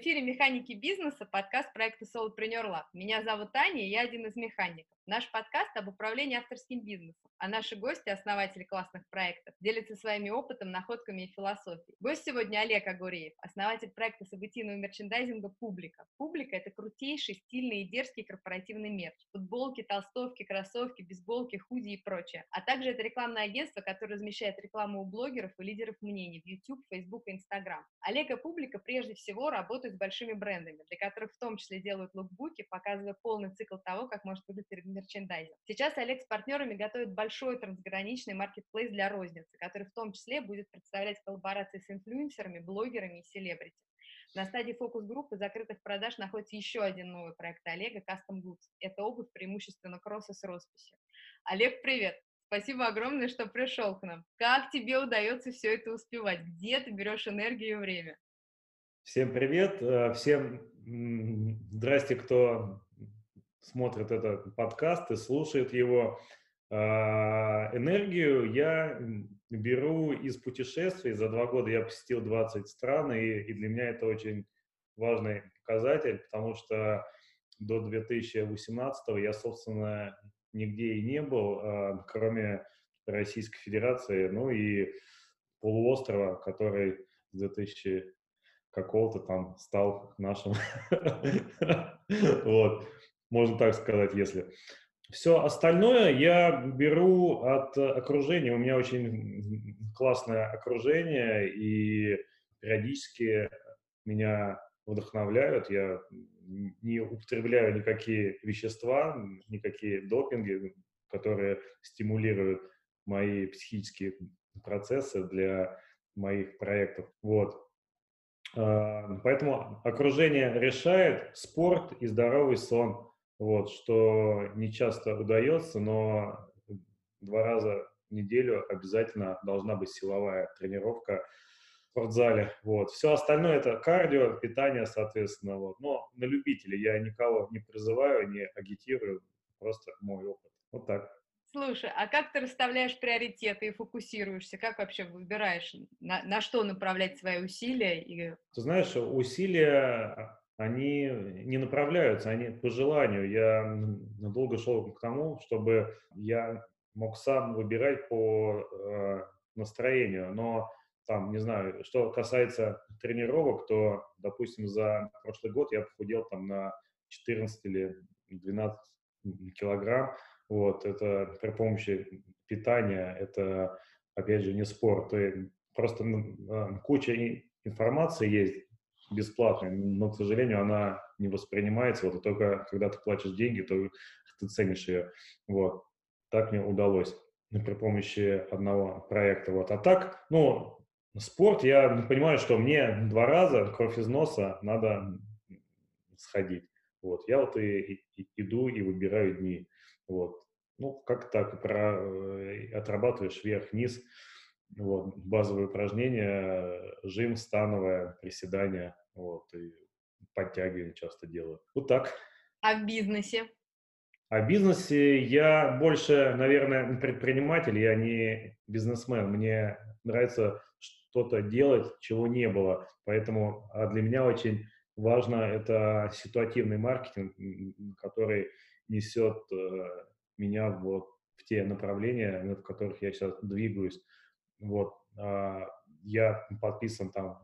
эфире «Механики бизнеса», подкаст проекта Solopreneur Lab. Меня зовут Таня, я один из механиков. Наш подкаст об управлении авторским бизнесом, а наши гости, основатели классных проектов, делятся своими опытом, находками и философией. Гость сегодня Олег Агуреев, основатель проекта событийного мерчендайзинга «Публика». «Публика» — это крутейший, стильный и дерзкий корпоративный мерч. Футболки, толстовки, кроссовки, бейсболки, худи и прочее. А также это рекламное агентство, которое размещает рекламу у блогеров и лидеров мнений в YouTube, Facebook и Instagram. Олег и «Публика» прежде всего работают с большими брендами, для которых в том числе делают лукбуки, показывая полный цикл того, как может выглядеть мерчендайзинг. Сейчас Олег с партнерами готовит большой трансграничный маркетплейс для розницы, который в том числе будет представлять коллаборации с инфлюенсерами, блогерами и селебрити. На стадии фокус-группы закрытых продаж находится еще один новый проект Олега Custom Goods. Это обувь преимущественно кроссы с росписью. Олег, привет! Спасибо огромное, что пришел к нам. Как тебе удается все это успевать? Где ты берешь энергию и время? Всем привет, э, всем здрасте, кто смотрит этот подкаст и слушает его. А, энергию я беру из путешествий. За два года я посетил 20 стран, и, и для меня это очень важный показатель, потому что до 2018 я, собственно, нигде и не был, а, кроме Российской Федерации, ну и полуострова, который с 2000 какого-то там стал нашим. Вот можно так сказать, если. Все остальное я беру от окружения. У меня очень классное окружение, и периодически меня вдохновляют. Я не употребляю никакие вещества, никакие допинги, которые стимулируют мои психические процессы для моих проектов. Вот. А, поэтому окружение решает спорт и здоровый сон вот, что не часто удается, но два раза в неделю обязательно должна быть силовая тренировка в спортзале. Вот. Все остальное это кардио, питание, соответственно. Вот. Но на любителей я никого не призываю, не агитирую, просто мой опыт. Вот так. Слушай, а как ты расставляешь приоритеты и фокусируешься? Как вообще выбираешь, на, на что направлять свои усилия? И... Ты знаешь, усилия они не направляются, они по желанию. Я долго шел к тому, чтобы я мог сам выбирать по э, настроению, но там, не знаю, что касается тренировок, то, допустим, за прошлый год я похудел там на 14 или 12 килограмм, вот, это при помощи питания, это, опять же, не спорт, и просто э, куча информации есть, бесплатной, но, к сожалению, она не воспринимается. Вот и только когда ты платишь деньги, то ты ценишь ее. Вот. Так мне удалось при помощи одного проекта. Вот. А так, ну, спорт, я понимаю, что мне два раза кровь из носа надо сходить. Вот. Я вот и, и иду и выбираю дни. Вот. Ну, как так, про, э, отрабатываешь вверх-вниз, вот, базовые упражнения, жим, становое, приседания, вот, и подтягивания часто делаю. Вот так. А в бизнесе? А в бизнесе я больше, наверное, предприниматель, я не бизнесмен. Мне нравится что-то делать, чего не было. Поэтому а для меня очень важно это ситуативный маркетинг, который несет э, меня вот в те направления, в которых я сейчас двигаюсь. Вот. А я подписан там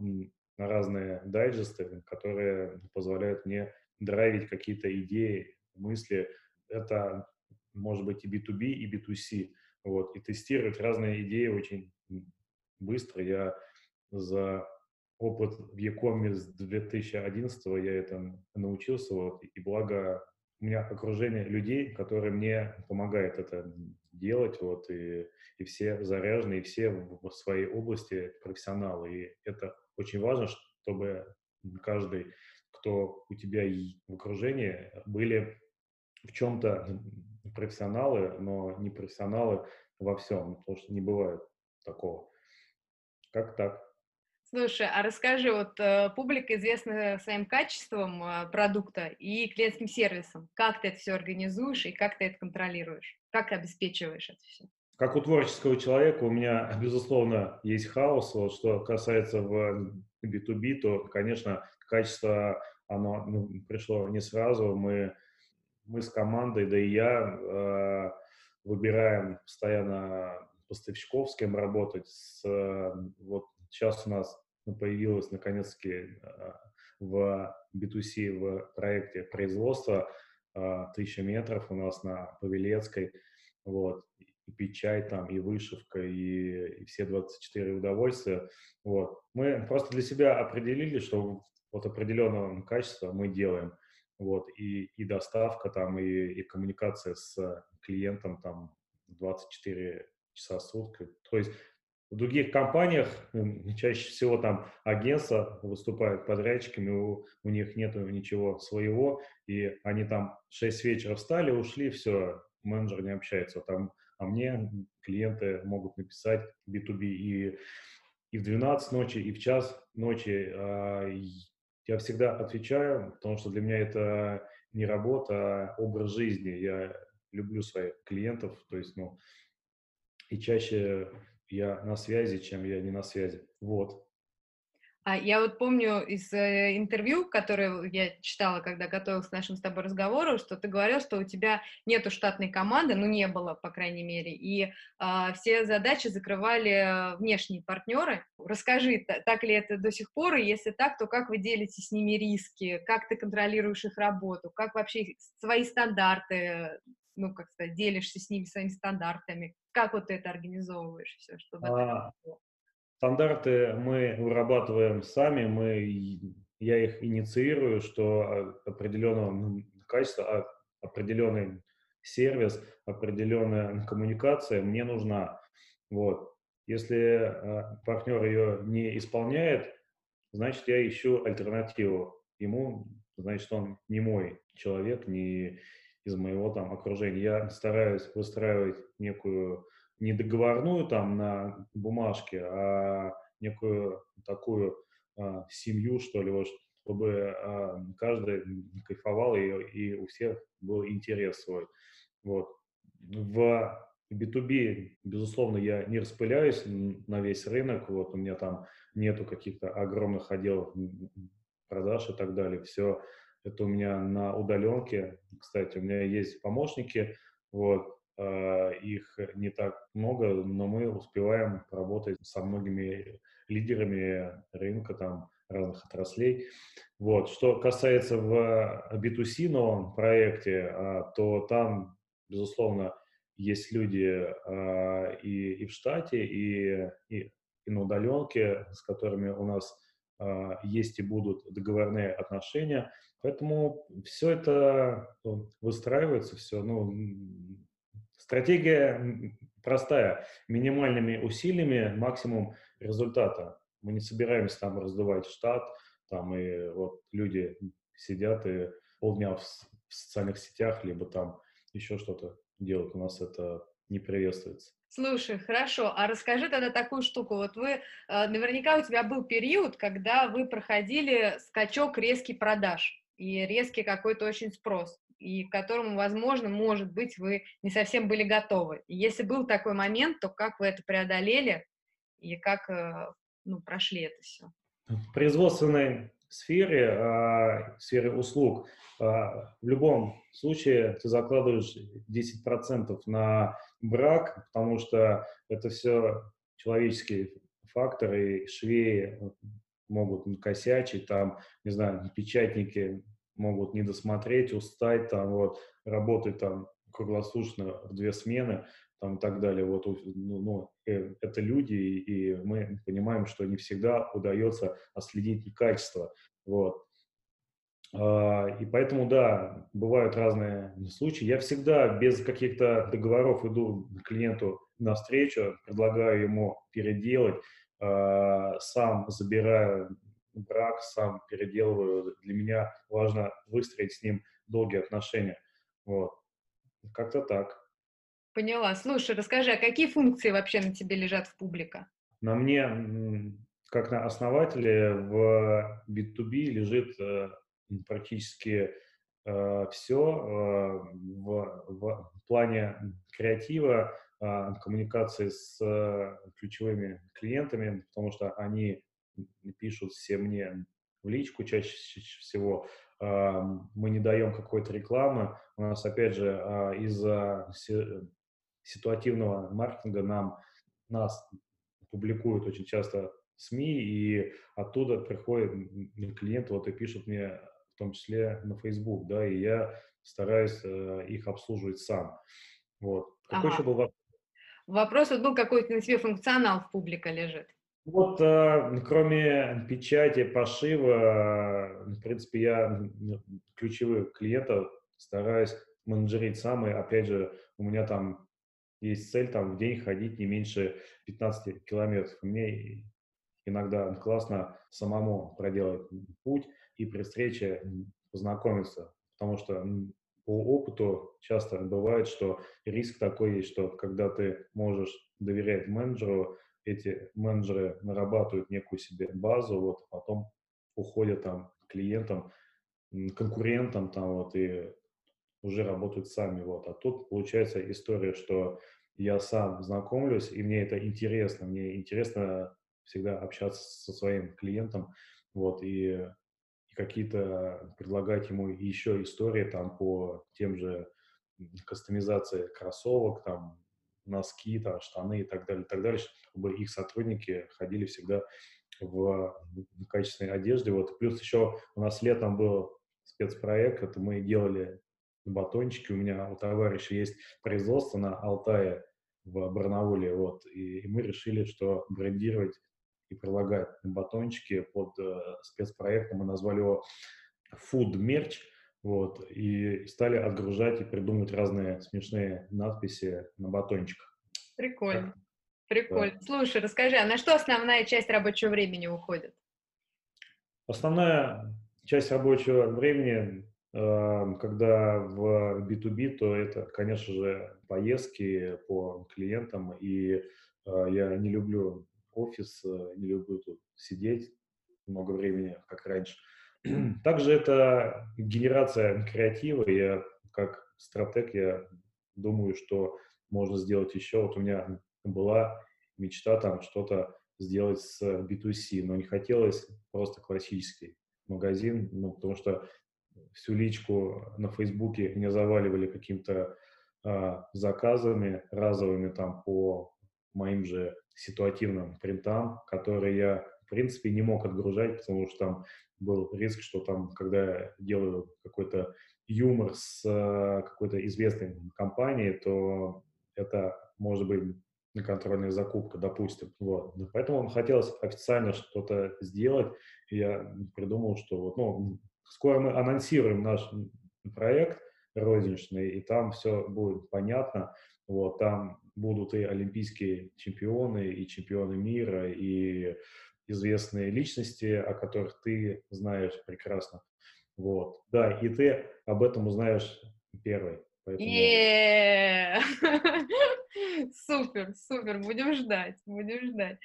на разные дайджесты, которые позволяют мне драйвить какие-то идеи, мысли. Это может быть и B2B, и B2C. Вот, и тестировать разные идеи очень быстро. Я за опыт в с 2011 я это научился, вот, и благо у меня окружение людей, которые мне помогают это делать, вот, и, и все заряжены, и все в своей области профессионалы, и это очень важно, чтобы каждый, кто у тебя в окружении, были в чем-то профессионалы, но не профессионалы во всем, потому что не бывает такого. Как так? Слушай, а расскажи, вот э, публика известна своим качеством э, продукта и клиентским сервисом. Как ты это все организуешь и как ты это контролируешь? Как ты обеспечиваешь это все? как у творческого человека у меня, безусловно, есть хаос. Вот, что касается в B2B, то, конечно, качество оно ну, пришло не сразу. Мы, мы с командой, да и я, э, выбираем постоянно поставщиков, с кем работать. С, вот сейчас у нас появилось, наконец-таки, э, в B2C в проекте производства э, тысяча метров у нас на Павелецкой. Вот и печать там, и вышивка, и, и все 24 удовольствия. Вот. Мы просто для себя определили, что вот определенного качества мы делаем. Вот, и, и доставка там, и, и коммуникация с клиентом там 24 часа в сутки. То есть в других компаниях чаще всего там агентства выступают подрядчиками, у, у них нет ничего своего, и они там 6 вечера встали, ушли, все, менеджер не общается. Там а мне клиенты могут написать B2B и, и в 12 ночи, и в час ночи. А, я всегда отвечаю, потому что для меня это не работа, а образ жизни. Я люблю своих клиентов, то есть, ну, и чаще я на связи, чем я не на связи. Вот. А я вот помню из э, интервью, которое я читала, когда готовилась к нашему с тобой разговору, что ты говорил, что у тебя нету штатной команды, ну не было, по крайней мере, и а, все задачи закрывали внешние партнеры. Расскажи, так ли это до сих пор, и если так, то как вы делите с ними риски, как ты контролируешь их работу, как вообще свои стандарты, ну, как сказать, делишься с ними своими стандартами, как вот ты это организовываешь все, чтобы а, это было? Стандарты мы вырабатываем сами, мы, я их инициирую, что определенного качества, определенный сервис, определенная коммуникация мне нужна. Вот. Если а, партнер ее не исполняет, значит, я ищу альтернативу. Ему, значит, он не мой человек, не из моего там окружения. Я стараюсь выстраивать некую не договорную там на бумажке, а некую такую а, семью, что ли, вот, чтобы а, каждый кайфовал и, и у всех был интерес свой. Вот. В B2B, безусловно, я не распыляюсь на весь рынок, вот у меня там нету каких-то огромных отделов продаж и так далее. Все это у меня на удаленке. Кстати, у меня есть помощники, вот, Э, их не так много, но мы успеваем работать со многими лидерами рынка там разных отраслей. Вот. Что касается в B2C новом проекте, а, то там, безусловно, есть люди а, и, и в штате, и, и, и на удаленке, с которыми у нас а, есть и будут договорные отношения. Поэтому все это ну, выстраивается, все, ну, Стратегия простая. Минимальными усилиями максимум результата. Мы не собираемся там раздувать штат, там и вот люди сидят и полдня в, в социальных сетях, либо там еще что-то делают. У нас это не приветствуется. Слушай, хорошо, а расскажи тогда такую штуку. Вот вы, э, наверняка у тебя был период, когда вы проходили скачок резкий продаж и резкий какой-то очень спрос и к которому, возможно, может быть, вы не совсем были готовы. И если был такой момент, то как вы это преодолели и как э, ну, прошли это все? В производственной сфере, а, в сфере услуг, а, в любом случае ты закладываешь 10% на брак, потому что это все человеческие факторы, швеи могут косячить, там, не знаю, печатники могут не досмотреть, устать, там, вот, работать там круглосуточно в две смены, там, и так далее. Вот, ну, ну, э, это люди, и, мы понимаем, что не всегда удается отследить качество. Вот. А, и поэтому, да, бывают разные случаи. Я всегда без каких-то договоров иду к клиенту навстречу, предлагаю ему переделать, а, сам забираю брак сам переделываю. Для меня важно выстроить с ним долгие отношения. Вот. Как-то так. Поняла. Слушай, расскажи, а какие функции вообще на тебе лежат в публика? На мне, как на основателе, в B2B лежит э, практически э, все э, в, в плане креатива, коммуникации с ключевыми клиентами, потому что они пишут все мне в личку чаще всего. А, мы не даем какой-то рекламы. У нас, опять же, из-за ситуативного маркетинга нам, нас публикуют очень часто СМИ, и оттуда приходят клиенты, вот и пишут мне в том числе на Facebook, да, и я стараюсь э, их обслуживать сам. Вот. Какой ага. еще был вопрос? Вопрос вот был, какой на себе функционал в публика лежит. Вот, э, кроме печати, пошива, в принципе, я ключевых клиентов стараюсь менеджерить сам, и, опять же, у меня там есть цель там в день ходить не меньше 15 километров. Мне иногда классно самому проделать путь и при встрече познакомиться, потому что по опыту часто бывает, что риск такой есть, что когда ты можешь доверять менеджеру, эти менеджеры нарабатывают некую себе базу, вот, а потом уходят там клиентам, конкурентам там вот и уже работают сами, вот. А тут получается история, что я сам знакомлюсь, и мне это интересно, мне интересно всегда общаться со своим клиентом, вот, и, и какие-то предлагать ему еще истории там по тем же кастомизации кроссовок, там, носки, там, штаны и так далее, и так далее, чтобы их сотрудники ходили всегда в, в качественной одежде. Вот. Плюс еще у нас летом был спецпроект, это мы делали батончики. У меня у товарища есть производство на Алтае в Барнауле, вот, и, и мы решили, что брендировать и прилагать батончики под э, спецпроектом, мы назвали его Food Merch, вот, и стали отгружать и придумывать разные смешные надписи на батончиках. Прикольно. Так. Прикольно. Да. Слушай, расскажи, а на что основная часть рабочего времени уходит? Основная часть рабочего времени, когда в B2B, то это, конечно же, поездки по клиентам, и э, я не люблю офис, э, не люблю тут сидеть много времени, как раньше. Также это генерация креатива. Я как стратег, я думаю, что можно сделать еще. Вот у меня была мечта там что-то сделать с B2C, но не хотелось просто классический магазин, ну, потому что всю личку на Фейсбуке не заваливали каким-то а, заказами разовыми там по моим же ситуативным принтам, которые я, в принципе, не мог отгружать, потому что там был риск, что там, когда я делаю какой-то юмор с э, какой-то известной компанией, то это может быть неконтрольная закупка, допустим. Вот. Поэтому хотелось официально что-то сделать, и я придумал, что вот, ну, скоро мы анонсируем наш проект розничный, и там все будет понятно. Вот, там будут и олимпийские чемпионы, и чемпионы мира, и известные личности, о которых ты знаешь прекрасно. Вот. Да, и ты об этом узнаешь первый. Поэтому... Супер, супер, будем ждать, будем ждать.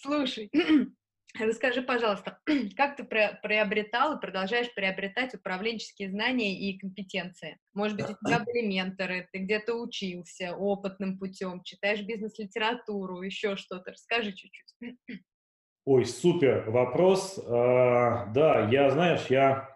Слушай, Расскажи, пожалуйста, как ты приобретал и продолжаешь приобретать управленческие знания и компетенции? Может быть, у тебя были менторы, ты где-то учился опытным путем, читаешь бизнес-литературу, еще что-то. Расскажи чуть-чуть. Ой, супер вопрос. А, да, я, знаешь, я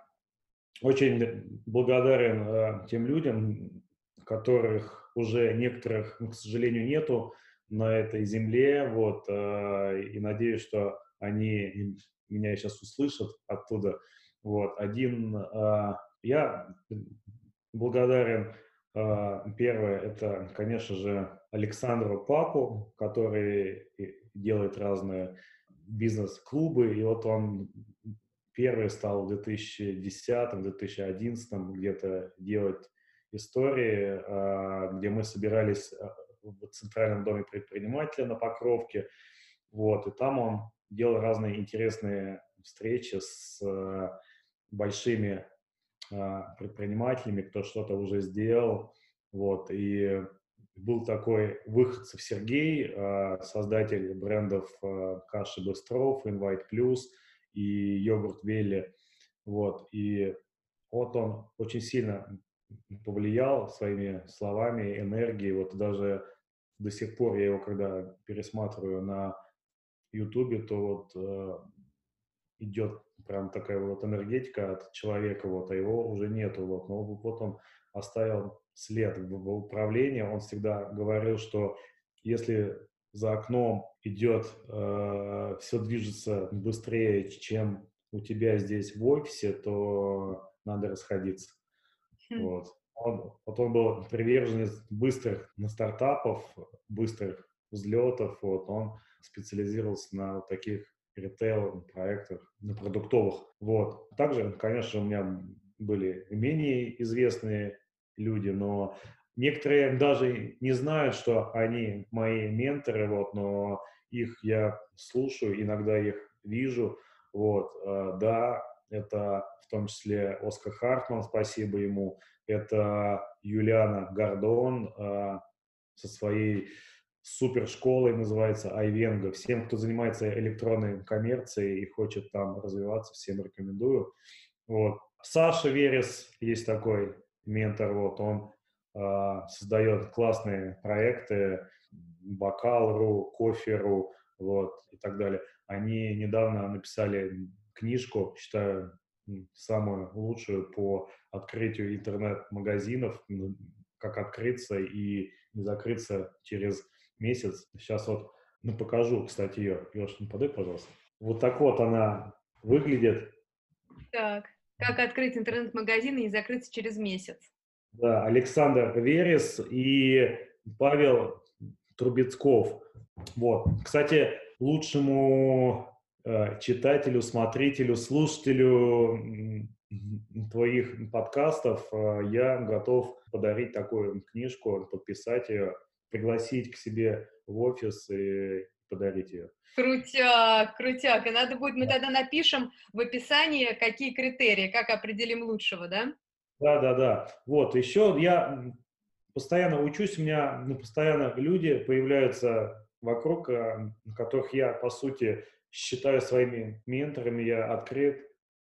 очень благодарен а, тем людям, которых уже некоторых, к сожалению, нету на этой земле, вот, а, и надеюсь, что они меня сейчас услышат оттуда. Вот. Один, я благодарен, первое, это, конечно же, Александру Папу, который делает разные бизнес-клубы, и вот он первый стал в 2010-2011 где-то делать истории, где мы собирались в Центральном доме предпринимателя на Покровке, вот, и там он делал разные интересные встречи с э, большими э, предпринимателями, кто что-то уже сделал, вот, и был такой выходцев Сергей, э, создатель брендов Каши Быстров, Invite Plus и Йогурт Велли, вот, и вот он очень сильно повлиял своими словами, энергией, вот даже до сих пор я его, когда пересматриваю на Ютубе, то вот э, идет прям такая вот энергетика от человека, вот, а его уже нету, вот, но вот он оставил след в, в управлении, он всегда говорил, что если за окном идет, э, все движется быстрее, чем у тебя здесь в офисе, то надо расходиться. Хм. Вот. Он, вот он был приверженец быстрых на стартапов, быстрых взлетов. Вот. Он специализировался на таких ритейл проектах, на продуктовых. Вот. Также, конечно, у меня были менее известные люди, но некоторые даже не знают, что они мои менторы, вот, но их я слушаю, иногда их вижу. Вот. А, да, это в том числе Оскар Хартман, спасибо ему, это Юлиана Гордон э, со своей супершколой, называется Айвенга. Всем, кто занимается электронной коммерцией и хочет там развиваться, всем рекомендую. Вот. Саша Верес есть такой ментор, вот он э, создает классные проекты, Бокал.ру, Кофе.ру, вот, и так далее. Они недавно написали книжку, считаю, самую лучшую по открытию интернет-магазинов, как открыться и закрыться через месяц. Сейчас вот ну, покажу, кстати, ее. Леша, ну, подай, пожалуйста. Вот так вот она выглядит. Так, как открыть интернет-магазин и не закрыться через месяц. Да, Александр Верес и Павел Трубецков. Вот. Кстати, лучшему Э, читателю, смотрителю, слушателю твоих подкастов э, я готов подарить такую книжку, подписать ее, пригласить к себе в офис и подарить ее. Крутяк, крутяк. И надо будет, мы тогда напишем в описании, какие критерии, как определим лучшего, да? Да, да, да. Вот, еще я постоянно учусь, у меня ну, постоянно люди появляются вокруг, э, которых я, по сути, считаю своими менторами, я открыт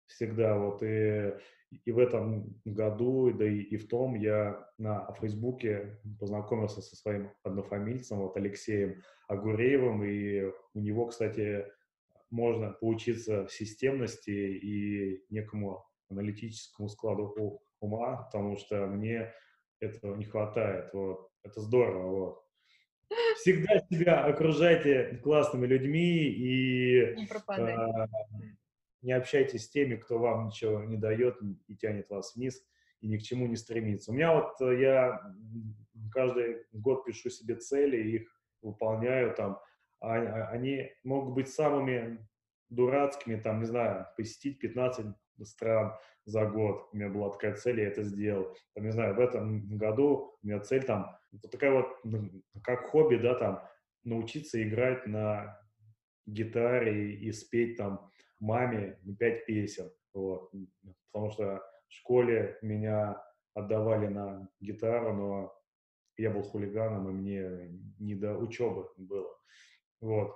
всегда, вот, и, и в этом году, да и, и в том я на Фейсбуке познакомился со своим однофамильцем, вот, Алексеем Агуреевым, и у него, кстати, можно поучиться системности и некому аналитическому складу ума, потому что мне этого не хватает, вот, это здорово, вот. Всегда себя окружайте классными людьми и не, не общайтесь с теми, кто вам ничего не дает и тянет вас вниз и ни к чему не стремится. У меня вот э, я каждый год пишу себе цели, их выполняю там. А, а, они могут быть самыми дурацкими, там, не знаю, посетить 15 стран за год. У меня была такая цель, я это сделал. Там, не знаю, в этом году у меня цель там, вот такая вот, ну, как хобби, да, там, научиться играть на гитаре и, и спеть там маме пять песен. Вот. Потому что в школе меня отдавали на гитару, но я был хулиганом, и мне не до учебы было. Вот.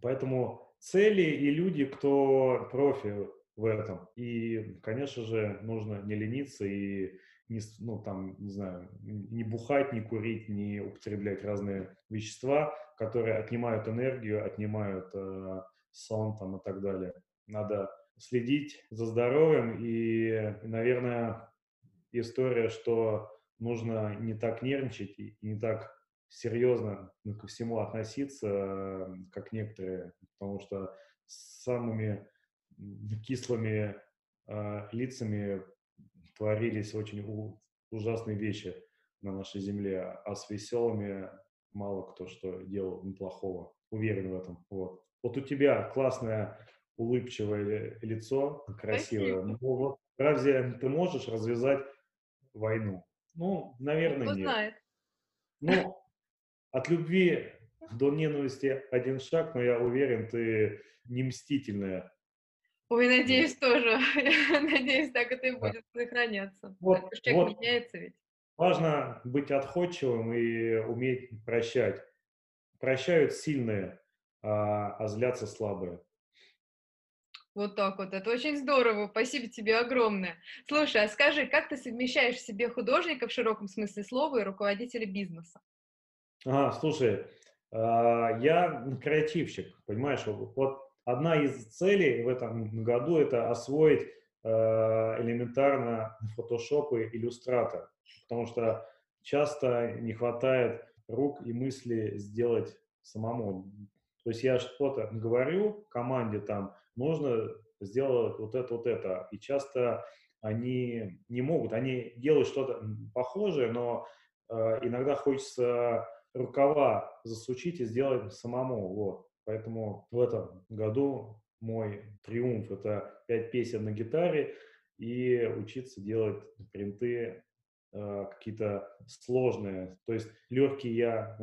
Поэтому цели и люди, кто профи в этом. И, конечно же, нужно не лениться и не, ну, там, не знаю, не бухать, не курить, не употреблять разные вещества, которые отнимают энергию, отнимают э, сон там, и так далее. Надо следить за здоровьем и, наверное, история, что нужно не так нервничать и не так серьезно ко всему относиться, как некоторые, потому что самыми кислыми э, лицами творились очень у, ужасные вещи на нашей земле, а с веселыми мало кто что делал неплохого. Уверен в этом. Вот. Вот у тебя классное улыбчивое лицо, красивое. Ну, вот, разве ты можешь развязать войну? Ну, наверное, Кто нет. знает. Ну, от любви до ненависти один шаг, но я уверен, ты не мстительная Ой, надеюсь, тоже. надеюсь, так это и будет сохраняться. Вот, так человек вот. меняется ведь. Важно быть отходчивым и уметь прощать. Прощают сильные, а, а злятся слабые. Вот так вот. Это очень здорово. Спасибо тебе огромное. Слушай, а скажи, как ты совмещаешь в себе художника в широком смысле слова и руководителя бизнеса? Ага, слушай, а, я креативщик, понимаешь, вот одна из целей в этом году это освоить а, элементарно Photoshop и Illustrator, потому что часто не хватает рук и мысли сделать самому. То есть я что-то говорю команде там, нужно сделать вот это, вот это. И часто они не могут, они делают что-то похожее, но э, иногда хочется рукава засучить и сделать самому. Вот. Поэтому в этом году мой триумф – это пять песен на гитаре и учиться делать принты какие-то сложные. То есть легкие я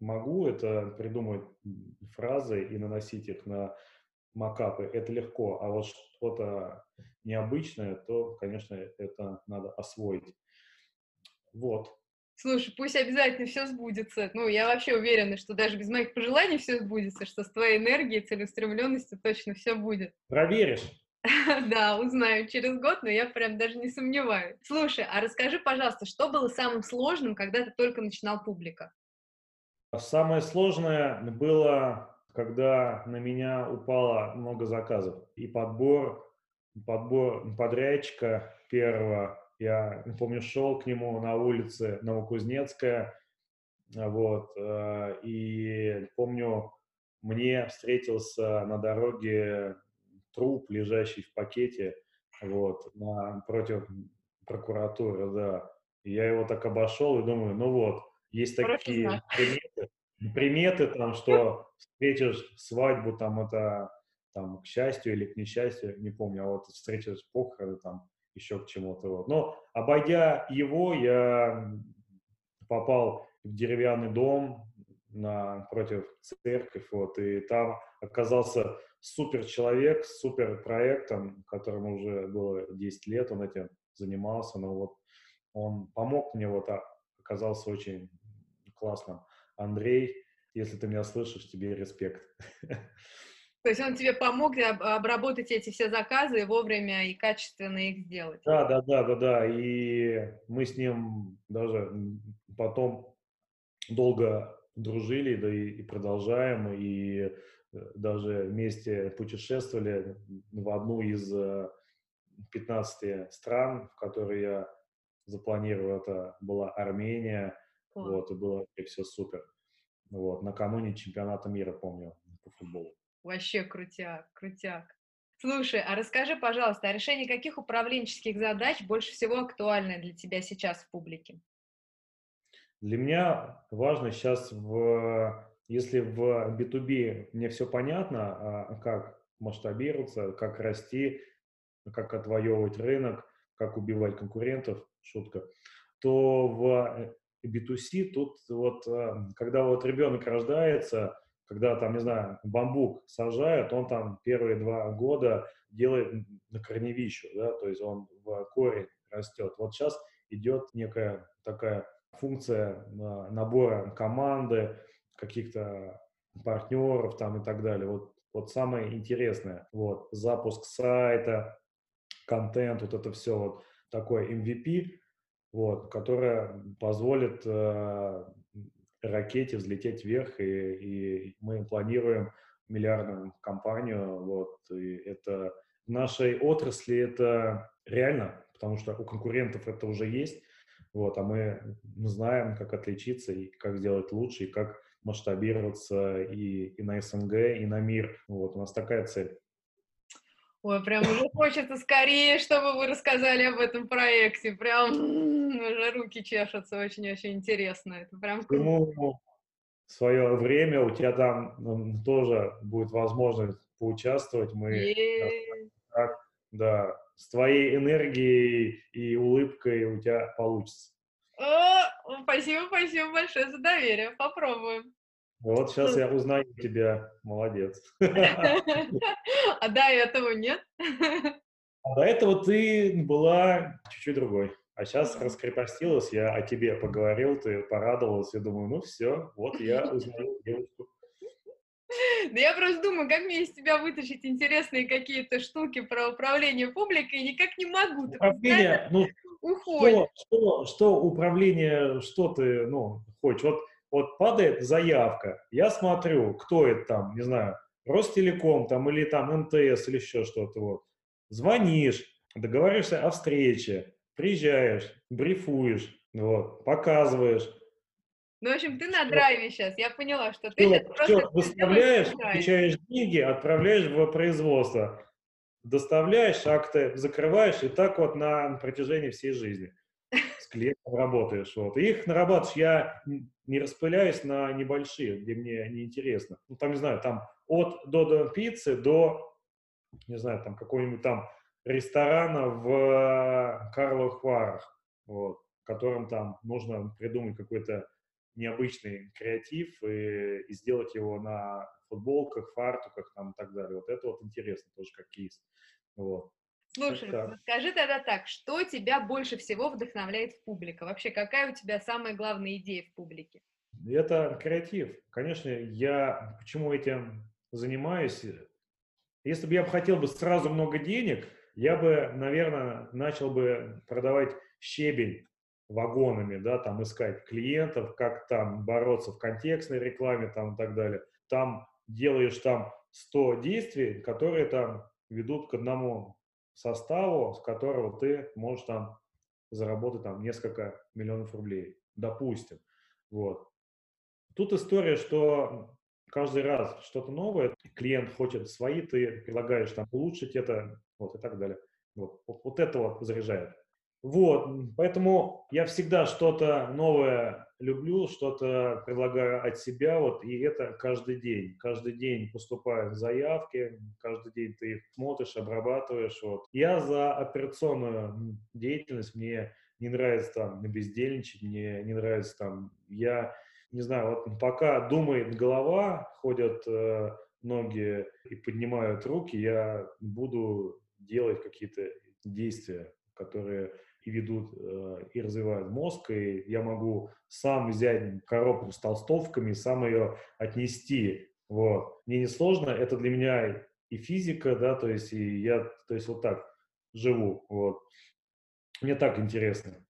могу, это придумать фразы и наносить их на макапы, это легко, а вот что-то необычное, то, конечно, это надо освоить. Вот. Слушай, пусть обязательно все сбудется. Ну, я вообще уверена, что даже без моих пожеланий все сбудется, что с твоей энергией, целеустремленностью точно все будет. Проверишь? Да, узнаю через год, но я прям даже не сомневаюсь. Слушай, а расскажи, пожалуйста, что было самым сложным, когда ты только начинал публика? Самое сложное было, когда на меня упало много заказов. И подбор, подбор подрядчика первого я помню, шел к нему на улице Новокузнецкая, вот, э, и помню, мне встретился на дороге труп, лежащий в пакете, вот, против прокуратуры, да. И я его так обошел и думаю, ну вот, есть такие приметы, приметы там, что встретишь свадьбу, там это, там, к счастью или к несчастью, не помню, а вот встретишь похороны, там, еще к чему-то. Но обойдя его, я попал в деревянный дом напротив церковь, вот, и там оказался супер человек с супер проектом, которому уже было 10 лет, он этим занимался, но вот он помог мне, вот, а, оказался очень классным. Андрей, если ты меня слышишь, тебе респект. То есть он тебе помог обработать эти все заказы и вовремя и качественно их сделать. Да, да, да, да, да. И мы с ним даже потом долго дружили, да и, и продолжаем, и даже вместе путешествовали в одну из 15 э, стран, в которые я запланировал. Это была Армения, Класс. вот, и было и все супер. Вот, накануне чемпионата мира, помню, по футболу. Вообще крутяк, крутяк. Слушай, а расскажи, пожалуйста, а решение каких управленческих задач больше всего актуально для тебя сейчас в публике? Для меня важно сейчас, в, если в B2B мне все понятно, а как масштабироваться, как расти, как отвоевывать рынок, как убивать конкурентов, шутка, то в B2C тут вот, э, когда вот ребенок рождается, когда там, не знаю, бамбук сажают, он там первые два года делает на корневищу, да, то есть он в корень растет. Вот сейчас идет некая такая функция набора команды, каких-то партнеров там и так далее. Вот, вот самое интересное. Вот запуск сайта, контент, вот это все вот такое MVP, вот, которое позволит э, ракете взлететь вверх, и, и мы планируем миллиардную компанию, вот, и это в нашей отрасли это реально, потому что у конкурентов это уже есть, вот, а мы знаем, как отличиться и как сделать лучше, и как масштабироваться и, и на СНГ, и на мир. Вот, у нас такая цель. Ой, прям уже хочется скорее, чтобы вы рассказали об этом проекте. Прям уже руки чешутся, очень-очень интересно. Это прям ну, в свое время у тебя там ну, тоже будет возможность поучаствовать. Мы так, да, с твоей энергией и улыбкой у тебя получится. О, спасибо, спасибо большое за доверие. Попробуем. Вот сейчас я узнаю тебя, молодец. А до этого нет? А до этого ты была чуть-чуть другой. А сейчас раскрепостилась, я о тебе поговорил, ты порадовалась, я думаю, ну все, вот я узнаю девушку. Да я просто думаю, как мне из тебя вытащить интересные какие-то штуки про управление публикой, и никак не могу. Управление, ну, уходит. Что, что, что управление, что ты, ну, хочешь? Вот вот падает заявка, я смотрю, кто это там, не знаю, Ростелеком там или там МТС или еще что-то вот. Звонишь, договариваешься о встрече, приезжаешь, брифуешь, вот, показываешь. Ну, в общем, ты на драйве сейчас, я поняла, что ты все, сейчас все просто выставляешь, получаешь деньги, отправляешь в производство, доставляешь акты, закрываешь, и так вот на протяжении всей жизни клиентом работаешь. Вот. И их нарабатываешь, я не распыляюсь на небольшие, где мне неинтересно. Ну, там, не знаю, там от до пиццы до, не знаю, там какого-нибудь там ресторана в Карловых Варах, вот, которым там нужно придумать какой-то необычный креатив и, и сделать его на футболках, фартуках там и так далее. Вот это вот интересно тоже как кейс. Вот. Слушай, так. скажи тогда так, что тебя больше всего вдохновляет в публике? Вообще, какая у тебя самая главная идея в публике? Это креатив. Конечно, я почему этим занимаюсь? Если бы я хотел бы сразу много денег, я бы, наверное, начал бы продавать щебень вагонами, да, там искать клиентов, как там бороться в контекстной рекламе там и так далее. Там делаешь там 100 действий, которые там ведут к одному составу, с которого ты можешь там заработать там несколько миллионов рублей, допустим. Вот. Тут история, что каждый раз что-то новое, клиент хочет свои, ты предлагаешь там улучшить это, вот и так далее. Вот, вот, это вот заряжает. Вот, поэтому я всегда что-то новое люблю, что-то предлагаю от себя, вот, и это каждый день. Каждый день поступают заявки, каждый день ты их смотришь, обрабатываешь, вот. Я за операционную деятельность, мне не нравится там бездельничать, мне не нравится там, я не знаю, вот пока думает голова, ходят э, ноги и поднимают руки, я буду делать какие-то действия, которые и ведут, э, и развивают мозг, и я могу сам взять коробку с толстовками, сам ее отнести. Вот. Мне не сложно, это для меня и физика, да, то есть и я, то есть вот так живу, вот. Мне так интересно.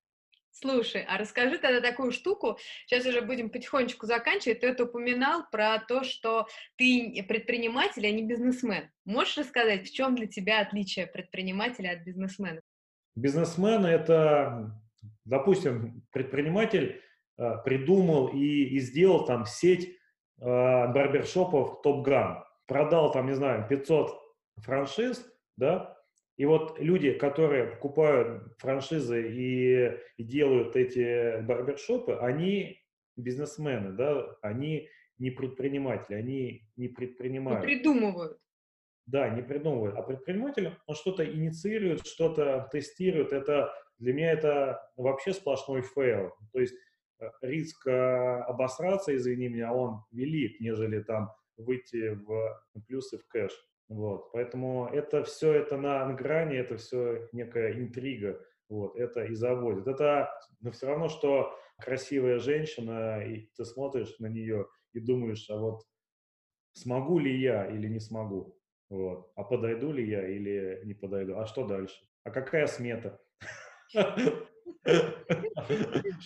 Слушай, а расскажи тогда такую штуку, сейчас уже будем потихонечку заканчивать, ты это упоминал про то, что ты предприниматель, а не бизнесмен. Можешь рассказать, в чем для тебя отличие предпринимателя от бизнесмена? Бизнесмен – это, допустим, предприниматель э, придумал и, и сделал там сеть э, барбершопов Top Gun, продал там, не знаю, 500 франшиз, да, и вот люди, которые покупают франшизы и, и делают эти барбершопы, они бизнесмены, да, они не предприниматели, они не предпринимают. Не придумывают. Да, не придумывает. А предприниматель, он что-то инициирует, что-то тестирует. Это для меня это вообще сплошной fail. То есть э, риск э, обосраться, извини меня, он велик, нежели там выйти в плюсы в cash. Вот. Поэтому это все это на грани, это все некая интрига. Вот. Это и заводит. Это но все равно, что красивая женщина, и ты смотришь на нее и думаешь, а вот смогу ли я или не смогу. Вот. А подойду ли я или не подойду? А что дальше? А какая смета?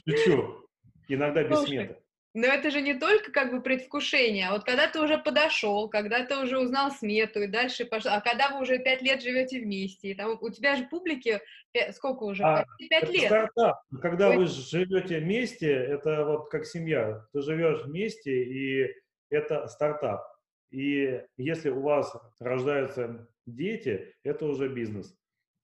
Шучу. Иногда без сметы. Но это же не только как бы предвкушение, а вот когда ты уже подошел, когда ты уже узнал смету и дальше пошел, а когда вы уже пять лет живете вместе, и там, у тебя же публики сколько уже? А, пять лет. Стартап. Когда вы живете вместе, это вот как семья. Ты живешь вместе, и это стартап. И если у вас рождаются дети, это уже бизнес.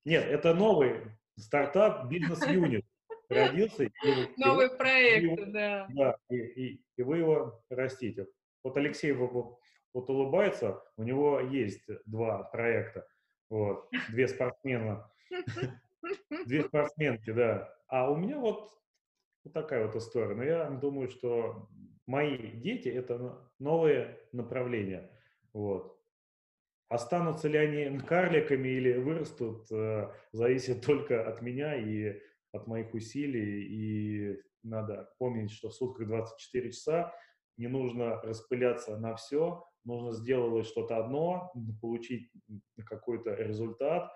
Нет, это новый стартап, бизнес-юнит родился. И, Новый и, проект, и, да. Да, и, и, и вы его растите. Вот Алексей вот, вот улыбается, у него есть два проекта, вот, две спортсмена, две спортсменки, да. А у меня вот, вот такая вот история. Но я думаю, что мои дети – это новые направления. Вот. Останутся ли они карликами или вырастут, э, зависит только от меня и от моих усилий. И надо помнить, что в сутках 24 часа не нужно распыляться на все, нужно сделать что-то одно, получить какой-то результат,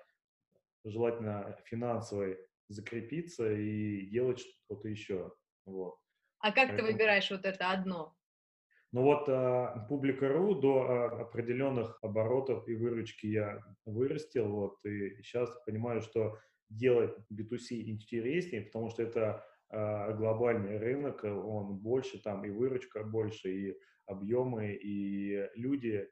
желательно финансовый, закрепиться и делать что-то еще. Вот. А как Поэтому... ты выбираешь вот это одно? Ну вот а, публика.ру до а, определенных оборотов и выручки я вырастил, вот, и сейчас понимаю, что делать B2C интереснее, потому что это а, глобальный рынок, он больше, там и выручка больше, и объемы, и люди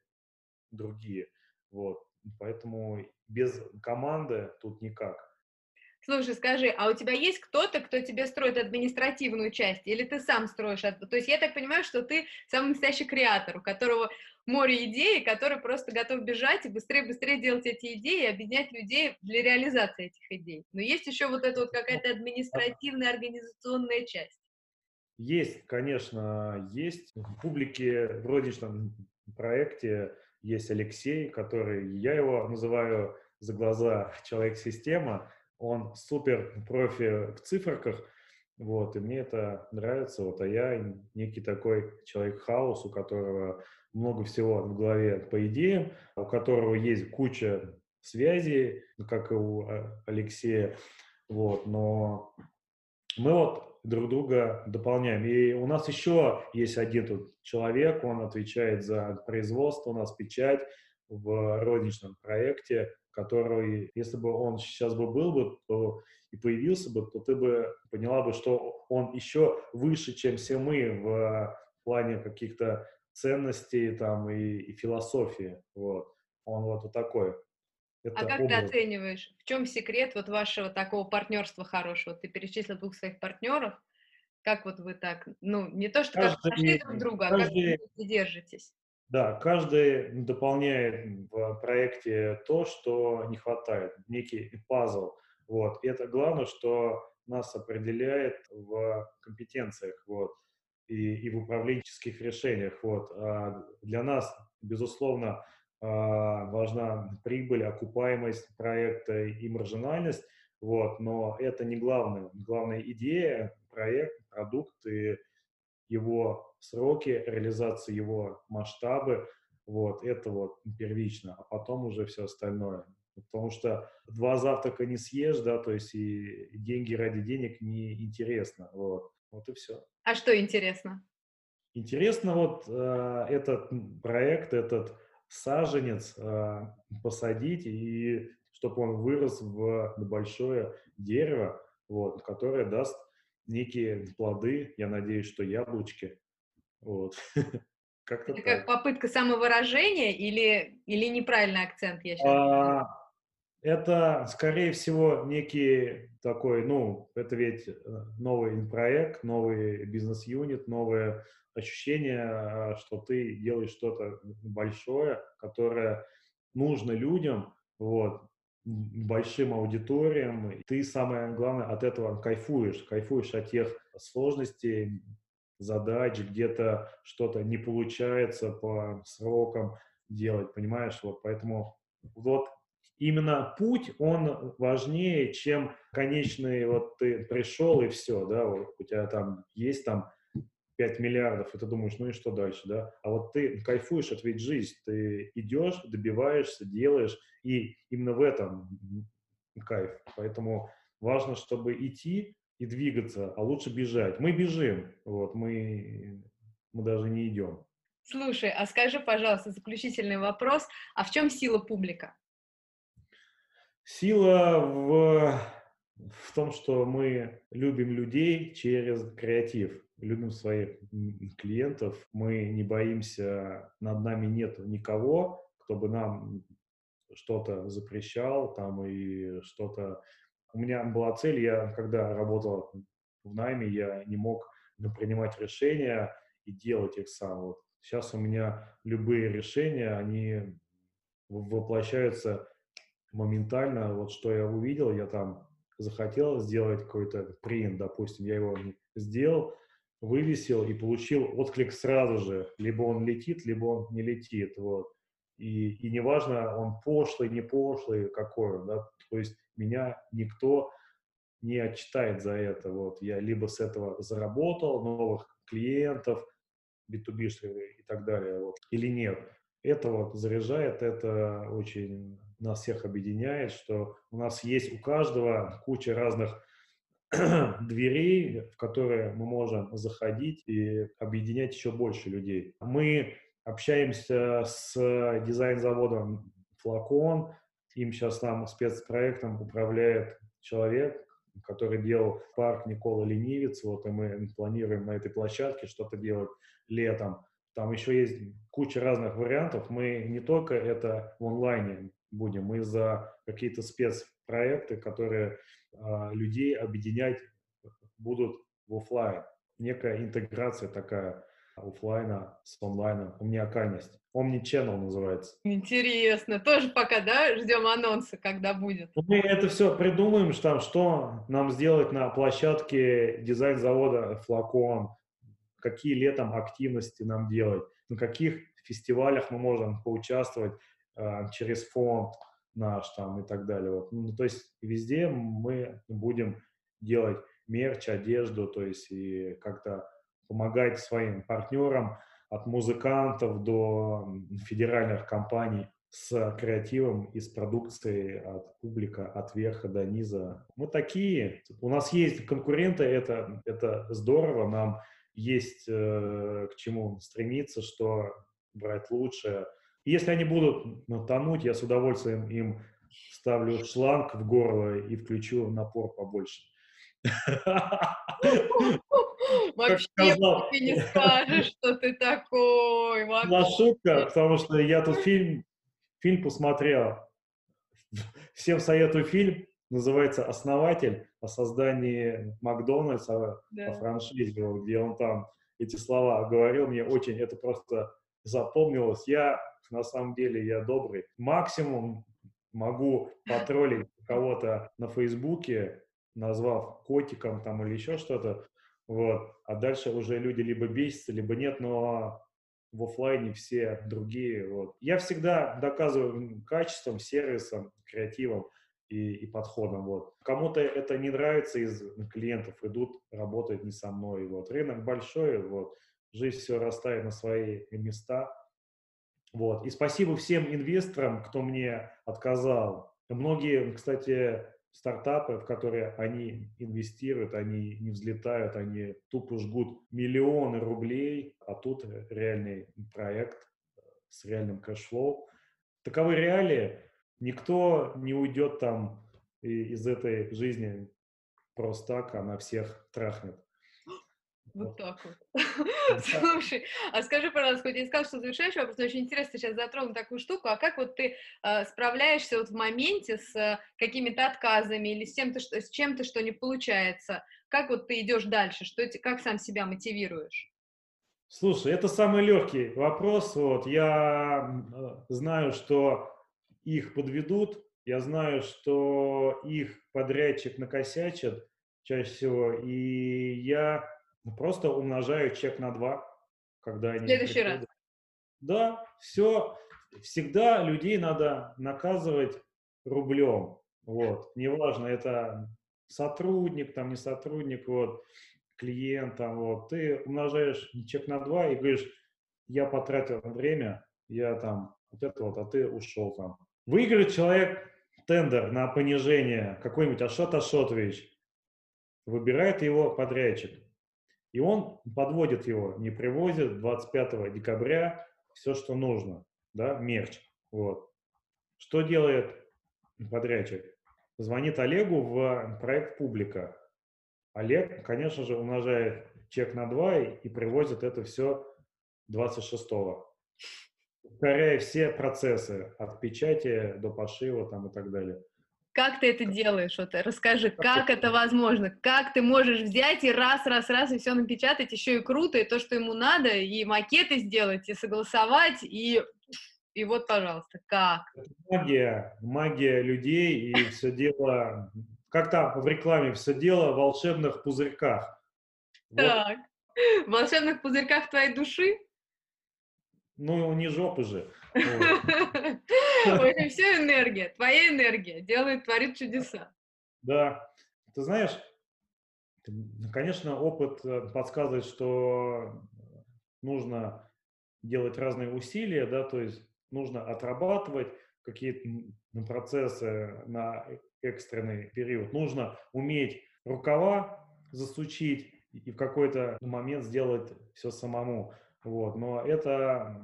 другие, вот. Поэтому без команды тут никак. Слушай, скажи, а у тебя есть кто-то, кто тебе строит административную часть, или ты сам строишь? То есть я так понимаю, что ты самый настоящий креатор, у которого море идей, который просто готов бежать и быстрее-быстрее делать эти идеи и объединять людей для реализации этих идей. Но есть еще вот эта вот какая-то административная, организационная часть. Есть, конечно, есть. В публике в родичном проекте есть Алексей, который, я его называю за глаза человек-система, он супер профи в циферках, вот, и мне это нравится, вот, а я некий такой человек-хаус, у которого много всего в голове по идеям, у которого есть куча связей, как и у а, Алексея, вот, но мы вот друг друга дополняем. И у нас еще есть один тут человек, он отвечает за производство, у нас печать в розничном проекте, который, если бы он сейчас бы был бы, то и появился бы, то ты бы поняла бы, что он еще выше, чем все мы в плане каких-то ценностей там и, и философии. Вот. Он вот, вот такой. Это а как образ. ты оцениваешь, в чем секрет вот вашего такого партнерства хорошего? Ты перечислил двух своих партнеров. Как вот вы так, ну, не то, что каждый, как нашли друг друга, каждый, а как вы держитесь? Да, каждый дополняет в проекте то, что не хватает, некий пазл. Вот. И это главное, что нас определяет в компетенциях вот, и, и в управленческих решениях. Вот. А для нас, безусловно, а, важна прибыль, окупаемость проекта и маржинальность, вот, но это не главное. Главная идея, проект, продукт и его сроки реализации, его масштабы, вот, это вот первично, а потом уже все остальное. Потому что два завтрака не съешь, да, то есть и деньги ради денег не интересно, вот, вот и все. А что интересно? Интересно вот э, этот проект, этот саженец э, посадить и чтобы он вырос в большое дерево, вот, которое даст некие плоды, я надеюсь, что яблочки. Вот. Как-то Это так. как попытка самовыражения или, или неправильный акцент? Я сейчас а, это, скорее всего, некий такой, ну, это ведь э, новый проект, новый бизнес-юнит, новое ощущение, а, что ты делаешь что-то большое, которое нужно людям, вот, большим аудиториям, ты, самое главное, от этого кайфуешь, кайфуешь от тех сложностей, задач, где-то что-то не получается по срокам делать, понимаешь, вот, поэтому вот именно путь, он важнее, чем конечный, вот ты пришел и все, да, вот у тебя там есть там 5 миллиардов, и ты думаешь, ну и что дальше, да? А вот ты кайфуешь от ведь жизнь, ты идешь, добиваешься, делаешь, и именно в этом кайф. Поэтому важно, чтобы идти и двигаться, а лучше бежать. Мы бежим, вот, мы, мы даже не идем. Слушай, а скажи, пожалуйста, заключительный вопрос, а в чем сила публика? Сила в, в том, что мы любим людей через креатив любим своих клиентов, мы не боимся, над нами нет никого, кто бы нам что-то запрещал там и что-то. У меня была цель, я когда работал в найме, я не мог принимать решения и делать их сам. Вот. Сейчас у меня любые решения, они воплощаются моментально. Вот что я увидел, я там захотел сделать какой-то принт, допустим, я его сделал, вывесил и получил отклик сразу же. Либо он летит, либо он не летит. Вот. И, и неважно, он пошлый, не пошлый, какой он. Да? То есть меня никто не отчитает за это. Вот. Я либо с этого заработал новых клиентов, B2B и так далее, вот, или нет. Это вот заряжает, это очень нас всех объединяет, что у нас есть у каждого куча разных дверей, в которые мы можем заходить и объединять еще больше людей. Мы общаемся с дизайн-заводом «Флакон». Им сейчас нам спецпроектом управляет человек, который делал парк Никола Ленивец. Вот и мы планируем на этой площадке что-то делать летом. Там еще есть куча разных вариантов. Мы не только это в онлайне будем, мы за какие-то спецпроекты, которые э, людей объединять будут в офлайн. Некая интеграция такая офлайна с онлайном, умниакальность. Omni-channel называется. Интересно. Тоже пока, да, ждем анонса, когда будет? Ну, мы это все придумаем, что, что нам сделать на площадке дизайн-завода «Флакон», какие летом активности нам делать, на каких фестивалях мы можем поучаствовать э, через фонд наш там и так далее. Вот. Ну, то есть везде мы будем делать мерч, одежду, то есть и как-то помогать своим партнерам от музыкантов до федеральных компаний с креативом и с продукцией от публика, от верха до низа. Мы такие. У нас есть конкуренты, это, это здорово, нам есть э, к чему стремиться, что брать если они будут тонуть, я с удовольствием им ставлю шланг в горло и включу напор побольше. Вообще ты не скажешь, что ты такой. Была шутка, потому что я тут фильм, фильм посмотрел. Всем советую фильм. Называется «Основатель» о создании Макдональдса, да. о франшизе, где он там эти слова говорил. Мне очень это просто запомнилось. Я, на самом деле, я добрый. Максимум могу потроллить кого-то на Фейсбуке, назвав котиком там или еще что-то, вот, а дальше уже люди либо бесятся, либо нет, но в офлайне все другие, вот. Я всегда доказываю качеством, сервисом, креативом и, и подходом, вот. Кому-то это не нравится из клиентов, идут работать не со мной, вот. Рынок большой, вот. Жизнь все расставляет на свои места, вот. И спасибо всем инвесторам, кто мне отказал. Многие, кстати, стартапы, в которые они инвестируют, они не взлетают, они тупо жгут миллионы рублей, а тут реальный проект с реальным cash flow. Таковы реалии. Никто не уйдет там из этой жизни просто так, она всех трахнет. Вот так вот. Слушай, а скажи, пожалуйста, хоть я сказала, что завершающий вопрос, но очень интересно сейчас затронуть такую штуку, а как вот ты э, справляешься вот в моменте с э, какими-то отказами или с, тем-то, что, с чем-то, что не получается? Как вот ты идешь дальше? Что, как сам себя мотивируешь? Слушай, это самый легкий вопрос. Вот я знаю, что их подведут, я знаю, что их подрядчик накосячит чаще всего, и я ну, просто умножаю чек на 2, когда они... Следующий приходят. раз. Да, все. Всегда людей надо наказывать рублем. Вот. Неважно, это сотрудник, там не сотрудник, вот, клиент, там, вот. Ты умножаешь чек на 2 и говоришь, я потратил время, я там вот это вот, а ты ушел там. Выиграет человек тендер на понижение, какой-нибудь Ашот Ашотович, выбирает его подрядчик. И он подводит его, не привозит 25 декабря все, что нужно, да, мерч. Вот. Что делает подрядчик? Звонит Олегу в проект «Публика». Олег, конечно же, умножает чек на 2 и, привозит это все 26-го. Ускоряя все процессы от печати до пошива там и так далее. Как ты это делаешь? Вот расскажи, как это возможно? Как ты можешь взять и раз, раз, раз и все напечатать, еще и круто, и то, что ему надо, и макеты сделать, и согласовать, и и вот, пожалуйста, как? Магия, магия людей, и все дело, как там в рекламе, все дело в волшебных пузырьках. Так, в волшебных пузырьках твоей души? Ну, не жопы же. В общем, все энергия, твоя энергия делает, творит чудеса. Да. Ты знаешь, конечно, опыт э, подсказывает, что нужно делать разные усилия, да, то есть нужно отрабатывать какие-то процессы на экстренный период. Нужно уметь рукава засучить и в какой-то момент сделать все самому. Вот. Но это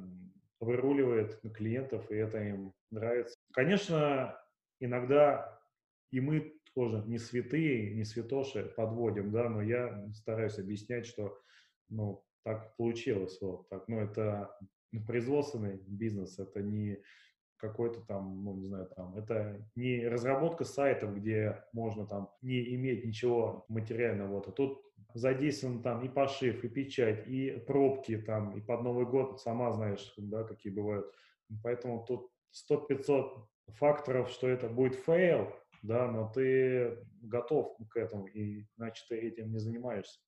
выруливает клиентов, и это им нравится. Конечно, иногда и мы тоже не святые, не святоши подводим, да, но я стараюсь объяснять, что, ну, так получилось, вот так, ну, это производственный бизнес, это не какой-то там, ну, не знаю, там, это не разработка сайтов, где можно там не иметь ничего материального, вот, а тут задействован там и пошив, и печать, и пробки там, и под Новый год, сама знаешь, да, какие бывают. Поэтому тут 100-500 факторов, что это будет fail, да, но ты готов к этому, и значит ты этим не занимаешься.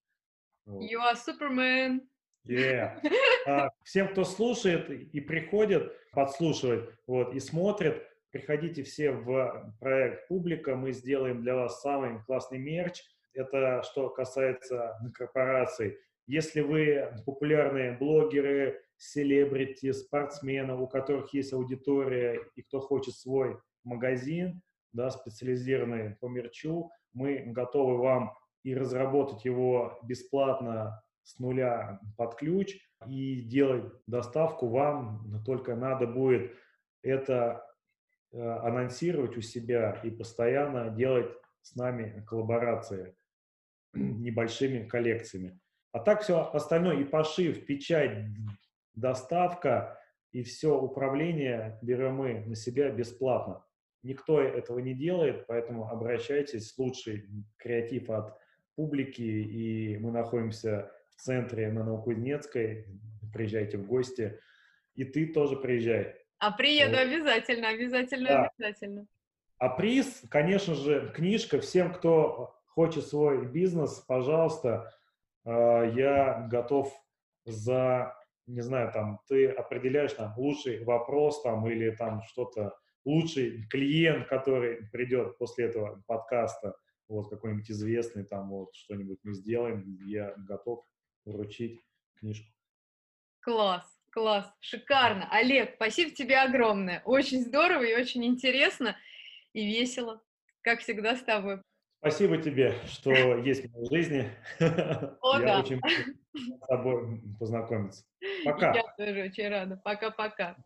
Вот. You are Superman. Yeah. А, всем, кто слушает и приходит подслушивать, вот, и смотрит, приходите все в проект «Публика», мы сделаем для вас самый классный мерч. Это что касается корпораций. Если вы популярные блогеры, селебрити, спортсмены, у которых есть аудитория и кто хочет свой магазин, да, специализированный по мерчу, мы готовы вам и разработать его бесплатно с нуля под ключ и делать доставку вам, только надо будет это э, анонсировать у себя и постоянно делать с нами коллаборации небольшими коллекциями. А так все остальное, и пошив, печать, доставка и все управление берем мы на себя бесплатно. Никто этого не делает, поэтому обращайтесь, лучший креатив от публики, и мы находимся в центре на Новокузнецкой, приезжайте в гости, и ты тоже приезжай. А приеду вот. обязательно, обязательно, да. обязательно. А приз, конечно же, книжка. Всем, кто хочет свой бизнес, пожалуйста, э, я готов за, не знаю, там, ты определяешь там лучший вопрос там или там что-то, лучший клиент, который придет после этого подкаста, вот какой-нибудь известный там вот что-нибудь мы сделаем, я готов вручить книжку. Класс, класс, шикарно. Олег, спасибо тебе огромное. Очень здорово и очень интересно и весело, как всегда с тобой. Спасибо тебе, что есть в моей жизни. О, Я да. очень с тобой познакомиться. Пока. Я тоже очень рада. Пока-пока.